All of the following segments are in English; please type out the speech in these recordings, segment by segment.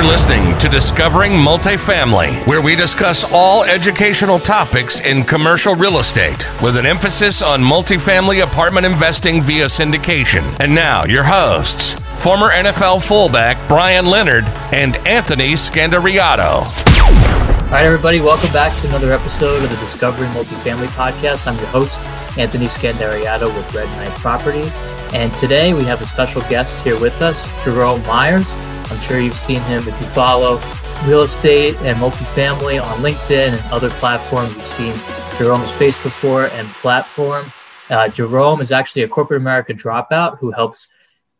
You're listening to Discovering Multifamily, where we discuss all educational topics in commercial real estate with an emphasis on multifamily apartment investing via syndication. And now, your hosts, former NFL fullback Brian Leonard and Anthony Scandariato. All right, everybody, welcome back to another episode of the Discovering Multifamily Podcast. I'm your host, Anthony Scandariato with Red Knight Properties. And today we have a special guest here with us, Jerome Myers. I'm sure you've seen him if you follow real estate and multifamily on LinkedIn and other platforms. You've seen Jerome's face before and platform. Uh, Jerome is actually a corporate America dropout who helps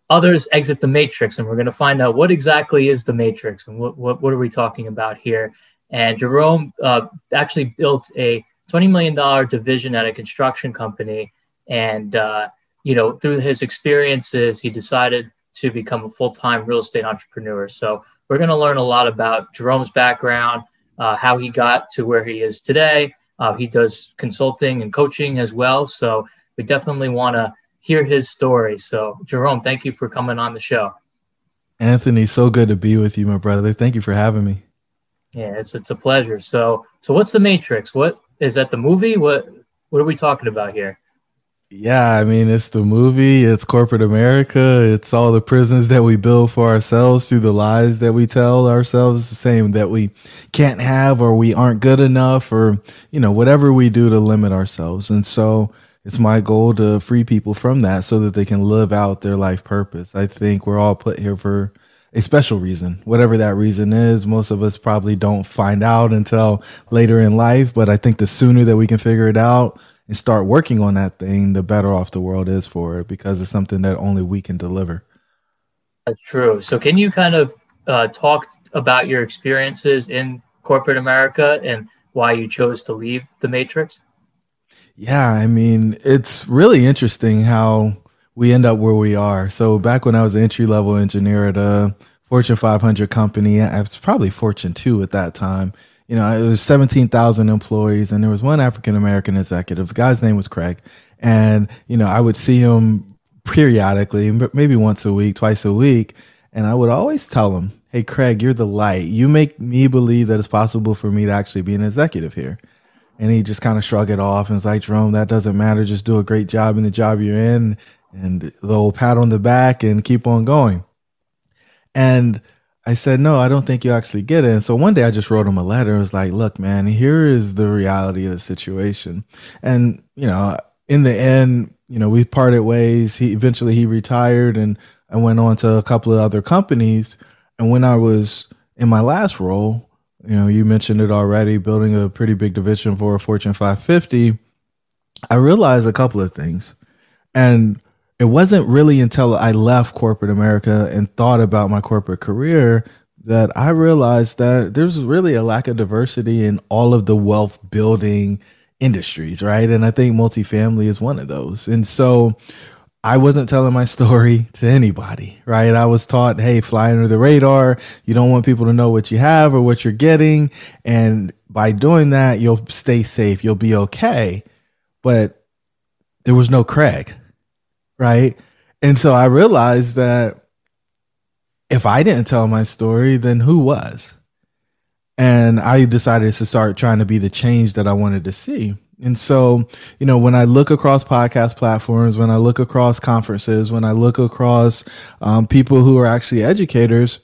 others exit the matrix. And we're going to find out what exactly is the matrix and what, what, what are we talking about here. And Jerome uh, actually built a $20 million division at a construction company. And, uh, you know, through his experiences, he decided to become a full time real estate entrepreneur. So we're going to learn a lot about Jerome's background, uh, how he got to where he is today. Uh, he does consulting and coaching as well. So we definitely want to hear his story. So, Jerome, thank you for coming on the show. Anthony, so good to be with you, my brother. Thank you for having me. Yeah, it's it's a pleasure. So, so what's the Matrix? What is that the movie? What what are we talking about here? Yeah, I mean, it's the movie, it's corporate America, it's all the prisons that we build for ourselves through the lies that we tell ourselves, the same that we can't have or we aren't good enough or, you know, whatever we do to limit ourselves. And so it's my goal to free people from that so that they can live out their life purpose. I think we're all put here for a special reason, whatever that reason is. Most of us probably don't find out until later in life, but I think the sooner that we can figure it out, and start working on that thing, the better off the world is for it because it's something that only we can deliver. That's true. So, can you kind of uh, talk about your experiences in corporate America and why you chose to leave the Matrix? Yeah, I mean, it's really interesting how we end up where we are. So, back when I was an entry level engineer at a Fortune 500 company, I was probably Fortune 2 at that time you know, it was 17,000 employees and there was one African American executive. The guy's name was Craig. And, you know, I would see him periodically, maybe once a week, twice a week. And I would always tell him, Hey, Craig, you're the light. You make me believe that it's possible for me to actually be an executive here. And he just kind of shrugged it off and was like, Jerome, that doesn't matter. Just do a great job in the job you're in and the old pat on the back and keep on going. And I said, no, I don't think you actually get it. And so one day I just wrote him a letter. It was like, look, man, here is the reality of the situation. And, you know, in the end, you know, we parted ways. He eventually he retired and I went on to a couple of other companies. And when I was in my last role, you know, you mentioned it already, building a pretty big division for a Fortune 550, I realized a couple of things. And it wasn't really until I left corporate America and thought about my corporate career that I realized that there's really a lack of diversity in all of the wealth building industries, right? And I think multifamily is one of those. And so I wasn't telling my story to anybody, right? I was taught, hey, fly under the radar. You don't want people to know what you have or what you're getting. And by doing that, you'll stay safe, you'll be okay. But there was no Craig right? And so I realized that if I didn't tell my story, then who was? And I decided to start trying to be the change that I wanted to see. And so, you know, when I look across podcast platforms, when I look across conferences, when I look across um, people who are actually educators,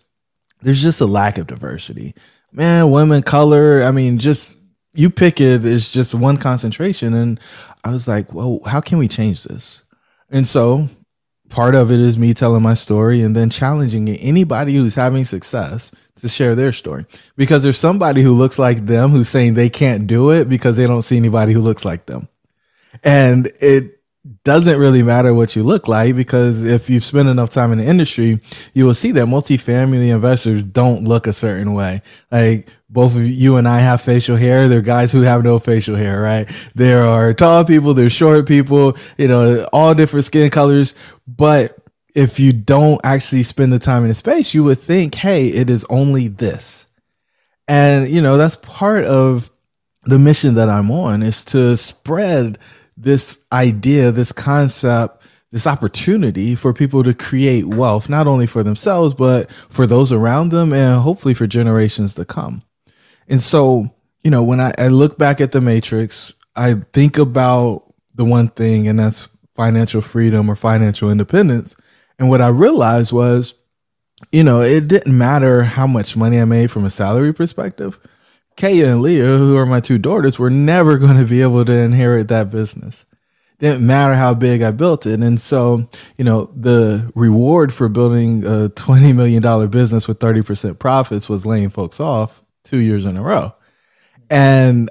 there's just a lack of diversity. Man, women, color, I mean, just you pick it, it's just one concentration. And I was like, well, how can we change this? And so part of it is me telling my story and then challenging anybody who's having success to share their story because there's somebody who looks like them who's saying they can't do it because they don't see anybody who looks like them. And it doesn't really matter what you look like because if you've spent enough time in the industry, you will see that multifamily investors don't look a certain way. Like both of you and I have facial hair. There are guys who have no facial hair, right? There are tall people, there's short people, you know, all different skin colors. But if you don't actually spend the time in the space, you would think, hey, it is only this. And, you know, that's part of the mission that I'm on is to spread this idea, this concept this opportunity for people to create wealth, not only for themselves, but for those around them and hopefully for generations to come. And so, you know, when I, I look back at the matrix, I think about the one thing, and that's financial freedom or financial independence. And what I realized was, you know, it didn't matter how much money I made from a salary perspective. Kaya and Leah, who are my two daughters, were never going to be able to inherit that business. Didn't matter how big I built it. And so, you know, the reward for building a $20 million business with 30% profits was laying folks off two years in a row. And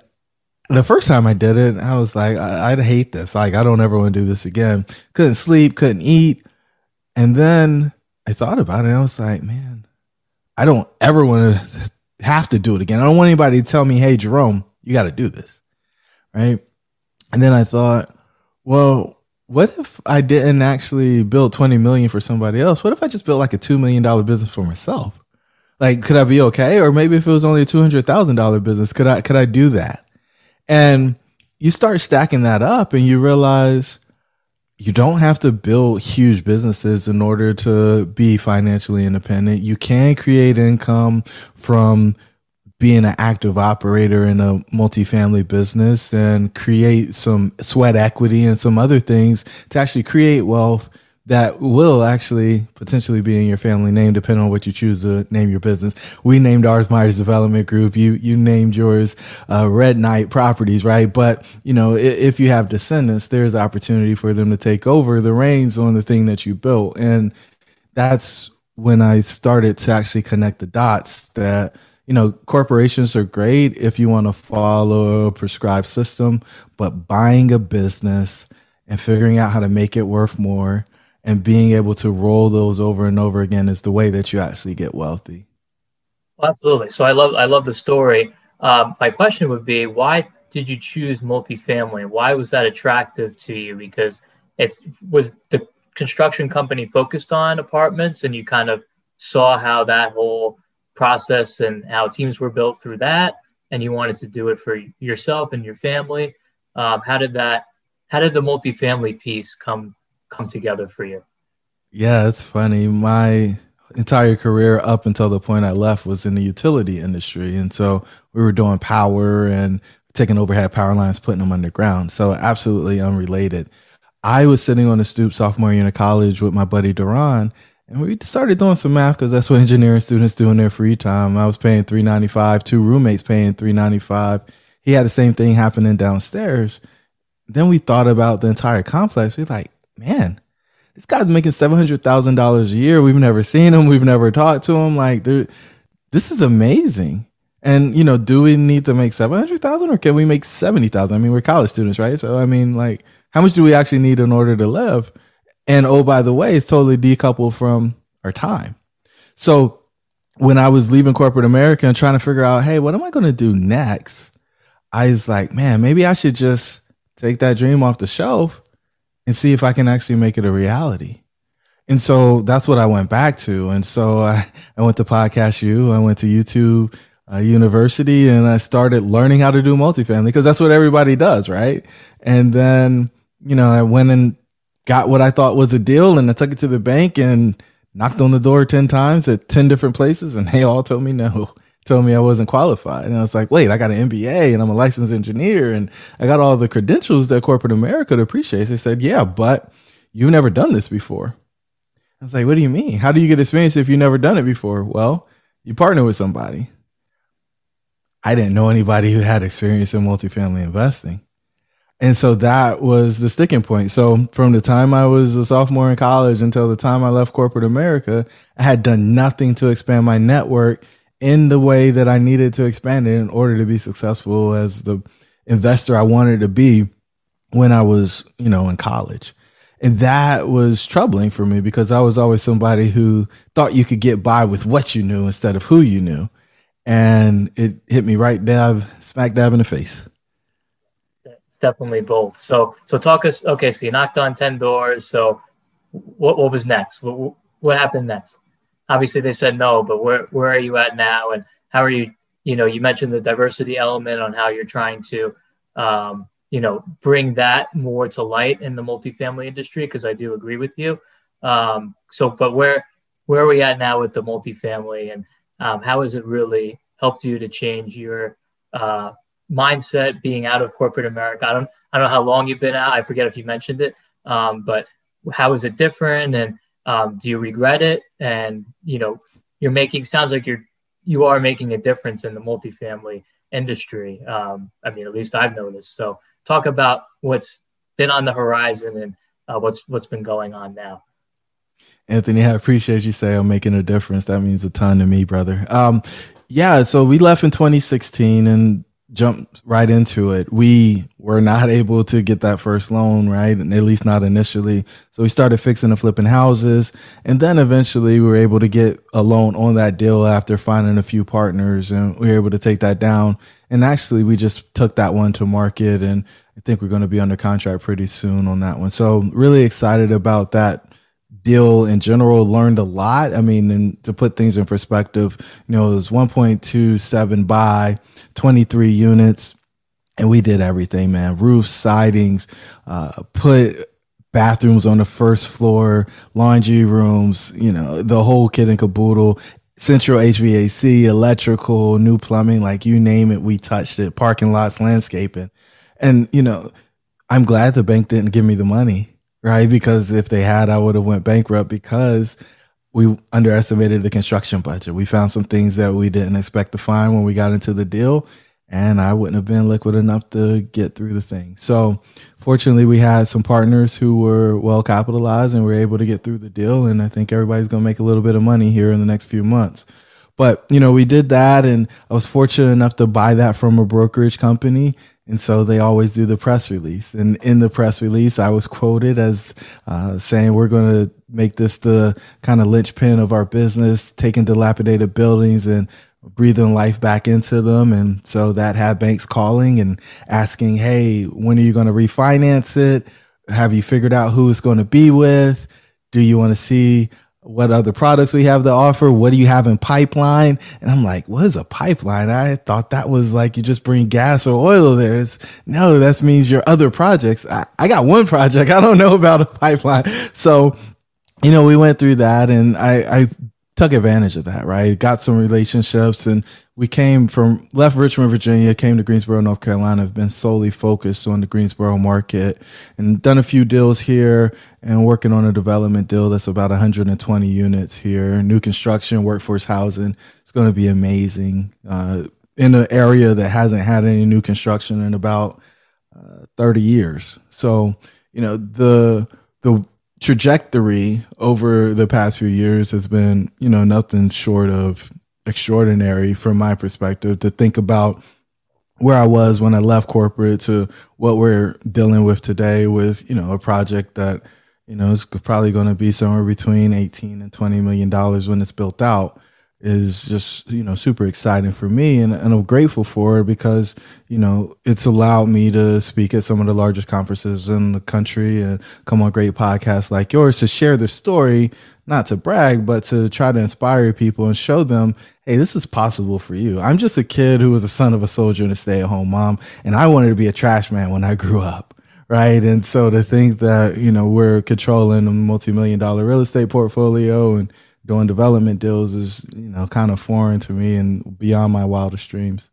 the first time I did it, I was like, I, would hate this. Like, I don't ever want to do this again. Couldn't sleep, couldn't eat. And then I thought about it. I was like, man, I don't ever want to have to do it again. I don't want anybody to tell me, hey, Jerome, you got to do this. Right. And then I thought, well, what if I didn't actually build 20 million for somebody else? What if I just built like a $2 million business for myself? Like, could I be okay? Or maybe if it was only a $200,000 business, could I, could I do that? And you start stacking that up and you realize you don't have to build huge businesses in order to be financially independent. You can create income from being an active operator in a multifamily business and create some sweat equity and some other things to actually create wealth that will actually potentially be in your family name, depending on what you choose to name your business. We named ours Myers Development Group. You you named yours uh, Red Knight Properties, right? But you know, if, if you have descendants, there's opportunity for them to take over the reins on the thing that you built, and that's when I started to actually connect the dots. That you know, corporations are great if you want to follow a prescribed system, but buying a business and figuring out how to make it worth more and being able to roll those over and over again is the way that you actually get wealthy. Absolutely. So I love I love the story. Um, my question would be, why did you choose multifamily? Why was that attractive to you? Because it's was the construction company focused on apartments, and you kind of saw how that whole process and how teams were built through that, and you wanted to do it for yourself and your family. Um, how did that? How did the multifamily piece come come together for you? Yeah, it's funny. My entire career up until the point I left was in the utility industry. And so we were doing power and taking overhead power lines, putting them underground. So absolutely unrelated. I was sitting on the stoop sophomore year in college with my buddy Duran, and we started doing some math because that's what engineering students do in their free time. I was paying three ninety five, two roommates paying three ninety five. He had the same thing happening downstairs. Then we thought about the entire complex. We're like, man, this guy's making seven hundred thousand dollars a year. We've never seen him. We've never talked to him. Like, this is amazing. And you know, do we need to make seven hundred thousand, or can we make seventy thousand? I mean, we're college students, right? So, I mean, like, how much do we actually need in order to live? And oh, by the way, it's totally decoupled from our time. So, when I was leaving corporate America and trying to figure out, hey, what am I going to do next? I was like, man, maybe I should just take that dream off the shelf and see if I can actually make it a reality. And so that's what I went back to. And so I, I went to Podcast U, I went to YouTube uh, University, and I started learning how to do multifamily because that's what everybody does, right? And then, you know, I went and got what I thought was a deal and I took it to the bank and knocked on the door 10 times at 10 different places, and they all told me no told me I wasn't qualified. And I was like, wait, I got an MBA and I'm a licensed engineer and I got all the credentials that corporate America appreciates. They said, yeah, but you've never done this before. I was like, what do you mean? How do you get experience if you've never done it before? Well, you partner with somebody. I didn't know anybody who had experience in multifamily investing. And so that was the sticking point. So from the time I was a sophomore in college until the time I left corporate America, I had done nothing to expand my network in the way that I needed to expand it in order to be successful as the investor I wanted to be when I was, you know, in college. And that was troubling for me because I was always somebody who thought you could get by with what you knew instead of who you knew. And it hit me right dab, smack dab in the face. Definitely both. So, so talk us. Okay, so you knocked on ten doors. So, what what was next? What what happened next? Obviously they said no, but where where are you at now, and how are you? You know, you mentioned the diversity element on how you're trying to um, you know, bring that more to light in the multifamily industry? Because I do agree with you. Um, so, but where where are we at now with the multifamily, and um, how has it really helped you to change your uh, mindset being out of corporate America? I don't I don't know how long you've been out. I forget if you mentioned it, um, but how is it different, and um, do you regret it? And you know, you're making sounds like you're you are making a difference in the multifamily industry. Um, I mean, at least I've noticed. So, talk about what's been on the horizon and uh, what's what's been going on now. Anthony, I appreciate you say I'm making a difference. That means a ton to me, brother. Um, yeah, so we left in 2016 and jumped right into it. We were not able to get that first loan, right? And at least not initially. So we started fixing and flipping houses. And then eventually we were able to get a loan on that deal after finding a few partners and we were able to take that down. And actually we just took that one to market and I think we're going to be under contract pretty soon on that one. So really excited about that deal in general learned a lot. I mean, and to put things in perspective, you know, it was 1.27 by 23 units, and we did everything, man. Roofs, sidings, uh, put bathrooms on the first floor, laundry rooms, you know, the whole kit and caboodle. Central HVAC, electrical, new plumbing, like you name it, we touched it. Parking lots, landscaping. And, you know, I'm glad the bank didn't give me the money right? Because if they had, I would have went bankrupt because we underestimated the construction budget. We found some things that we didn't expect to find when we got into the deal, and I wouldn't have been liquid enough to get through the thing. So, fortunately, we had some partners who were well capitalized and were able to get through the deal. And I think everybody's going to make a little bit of money here in the next few months. But, you know, we did that, and I was fortunate enough to buy that from a brokerage company and so they always do the press release. And in the press release, I was quoted as uh, saying, We're going to make this the kind of linchpin of our business, taking dilapidated buildings and breathing life back into them. And so that had banks calling and asking, Hey, when are you going to refinance it? Have you figured out who it's going to be with? Do you want to see what other products we have to offer. What do you have in pipeline? And I'm like, what is a pipeline? I thought that was like you just bring gas or oil there. It's, no, that means your other projects. I, I got one project. I don't know about a pipeline. So, you know, we went through that and I, I took advantage of that, right? Got some relationships and we came from left Richmond, Virginia, came to Greensboro, North Carolina, have been solely focused on the Greensboro market and done a few deals here and working on a development deal that's about 120 units here. New construction, workforce housing. It's going to be amazing uh, in an area that hasn't had any new construction in about uh, 30 years. So, you know, the, the, trajectory over the past few years has been, you know, nothing short of extraordinary from my perspective to think about where I was when I left corporate to what we're dealing with today with, you know, a project that, you know, is probably going to be somewhere between 18 and 20 million dollars when it's built out is just you know super exciting for me and, and i'm grateful for it because you know it's allowed me to speak at some of the largest conferences in the country and come on great podcasts like yours to share the story not to brag but to try to inspire people and show them hey this is possible for you. I'm just a kid who was the son of a soldier and a stay-at-home mom and i wanted to be a trash man when i grew up right? And so to think that you know we're controlling a multi-million dollar real estate portfolio and doing development deals is you know kind of foreign to me and beyond my wildest dreams.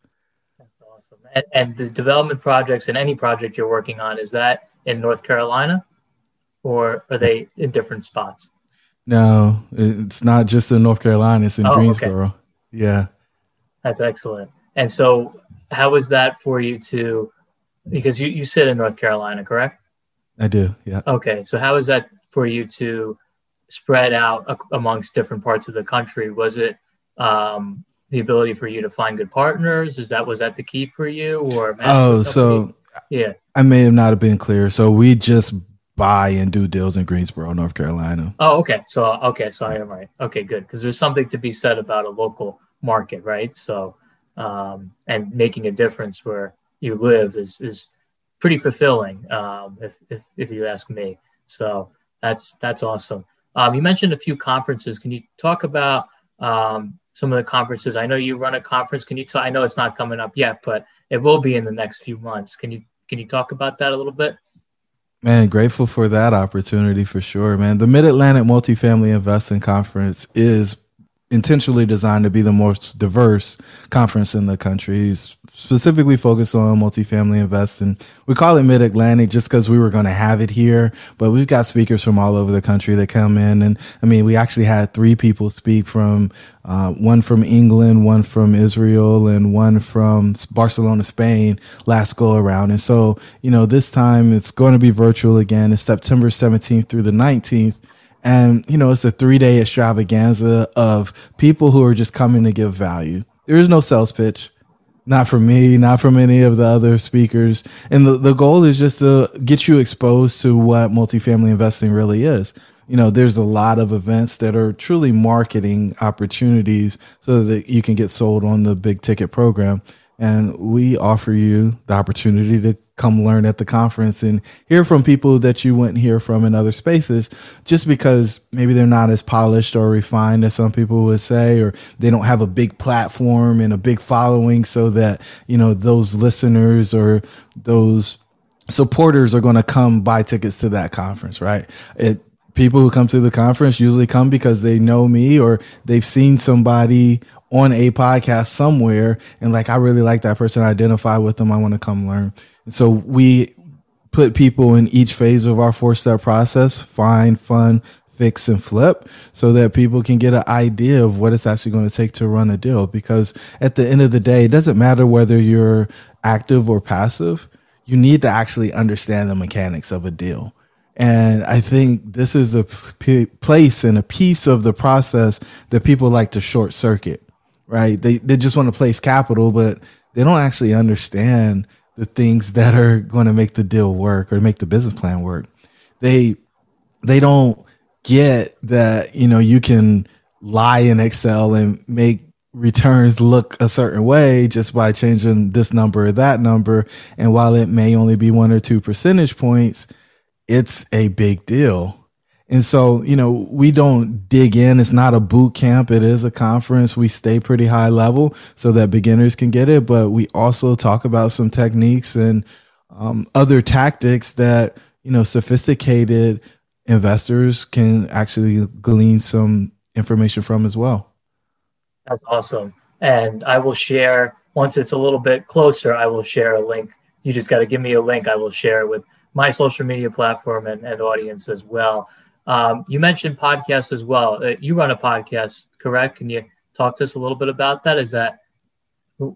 That's awesome. And, and the development projects and any project you're working on is that in North Carolina, or are they in different spots? No, it's not just in North Carolina. It's in oh, Greensboro. Okay. Yeah, that's excellent. And so, how was that for you to? Because you you sit in North Carolina, correct? I do. Yeah. Okay, so how is that for you to spread out amongst different parts of the country? Was it um, the ability for you to find good partners? Is that was that the key for you? Or oh, so yeah, I may have not have been clear. So we just buy and do deals in Greensboro, North Carolina. Oh, okay. So okay, so I am right. Okay, good. Because there's something to be said about a local market, right? So um, and making a difference where you live is is pretty fulfilling, um, if, if if you ask me. So that's that's awesome. Um, you mentioned a few conferences. Can you talk about um, some of the conferences? I know you run a conference. Can you talk? I know it's not coming up yet, but it will be in the next few months. Can you Can you talk about that a little bit? Man, grateful for that opportunity for sure, man. The Mid Atlantic Multifamily Investing Conference is intentionally designed to be the most diverse conference in the country. specifically focused on multifamily investing. We call it Mid Atlantic just because we were going to have it here, but we've got speakers from all over the country that come in. And I mean, we actually had three people speak from uh, one from England, one from Israel, and one from Barcelona, Spain last go around. And so, you know, this time it's going to be virtual again. It's September 17th through the 19th. And, you know, it's a three day extravaganza of people who are just coming to give value. There is no sales pitch, not from me, not from any of the other speakers. And the, the goal is just to get you exposed to what multifamily investing really is. You know, there's a lot of events that are truly marketing opportunities so that you can get sold on the big ticket program. And we offer you the opportunity to come learn at the conference and hear from people that you wouldn't hear from in other spaces just because maybe they're not as polished or refined as some people would say or they don't have a big platform and a big following so that you know those listeners or those supporters are going to come buy tickets to that conference right? It people who come to the conference usually come because they know me or they've seen somebody on a podcast somewhere and like I really like that person, I identify with them, I want to come learn. So we put people in each phase of our four step process find, fun, fix, and flip so that people can get an idea of what it's actually going to take to run a deal. Because at the end of the day, it doesn't matter whether you're active or passive, you need to actually understand the mechanics of a deal. And I think this is a p- place and a piece of the process that people like to short circuit, right? They, they just want to place capital, but they don't actually understand the things that are going to make the deal work or make the business plan work. They they don't get that you know you can lie in Excel and make returns look a certain way just by changing this number or that number. And while it may only be one or two percentage points, it's a big deal. And so, you know, we don't dig in. It's not a boot camp. It is a conference. We stay pretty high level so that beginners can get it. But we also talk about some techniques and um, other tactics that, you know, sophisticated investors can actually glean some information from as well. That's awesome. And I will share, once it's a little bit closer, I will share a link. You just got to give me a link. I will share it with my social media platform and, and audience as well. Um, you mentioned podcasts as well. Uh, you run a podcast, correct? Can you talk to us a little bit about that? Is that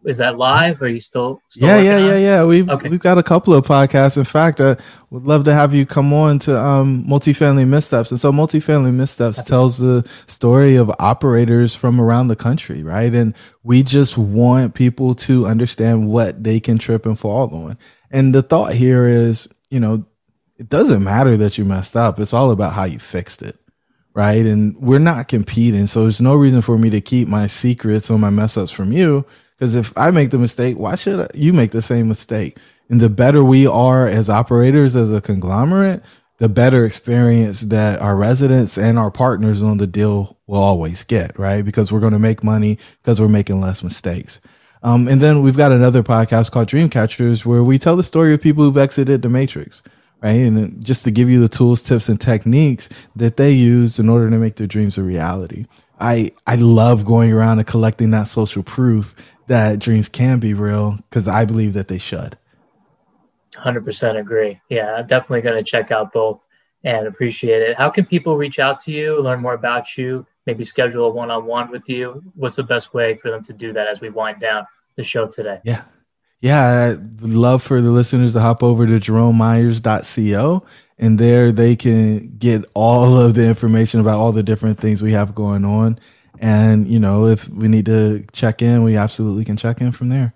is that live? Are you still? still yeah, yeah, yeah, yeah. We've okay. we've got a couple of podcasts. In fact, I would love to have you come on to um, multifamily missteps. And so, multifamily missteps tells the story of operators from around the country, right? And we just want people to understand what they can trip and fall on. And the thought here is, you know, it doesn't matter that you messed up. It's all about how you fixed it. Right. And we're not competing. So there's no reason for me to keep my secrets or my mess ups from you. Because if I make the mistake, why should you make the same mistake? And the better we are as operators, as a conglomerate, the better experience that our residents and our partners on the deal will always get, right? Because we're going to make money because we're making less mistakes. Um, and then we've got another podcast called DreamCatchers where we tell the story of people who've exited the matrix right? And just to give you the tools, tips, and techniques that they use in order to make their dreams a reality. I I love going around and collecting that social proof that dreams can be real because I believe that they should. 100% agree. Yeah, definitely going to check out both and appreciate it. How can people reach out to you, learn more about you, maybe schedule a one on one with you? What's the best way for them to do that as we wind down the show today? Yeah, yeah, I'd love for the listeners to hop over to jeromemyers.co and there they can get all of the information about all the different things we have going on. And, you know, if we need to check in, we absolutely can check in from there.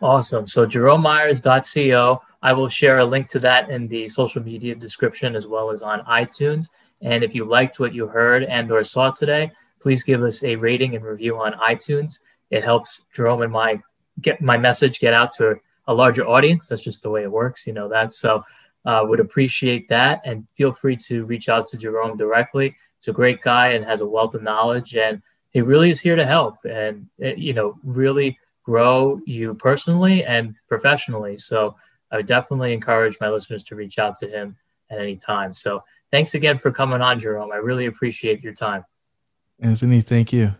Awesome. So jeromemyers.co. I will share a link to that in the social media description as well as on iTunes. And if you liked what you heard and or saw today, please give us a rating and review on iTunes. It helps Jerome and my get my message get out to a larger audience. That's just the way it works, you know that. So uh, would appreciate that, and feel free to reach out to Jerome directly. He's a great guy and has a wealth of knowledge, and he really is here to help and eh, you know really grow you personally and professionally. So I would definitely encourage my listeners to reach out to him at any time. So thanks again for coming on, Jerome. I really appreciate your time. Anthony, thank you.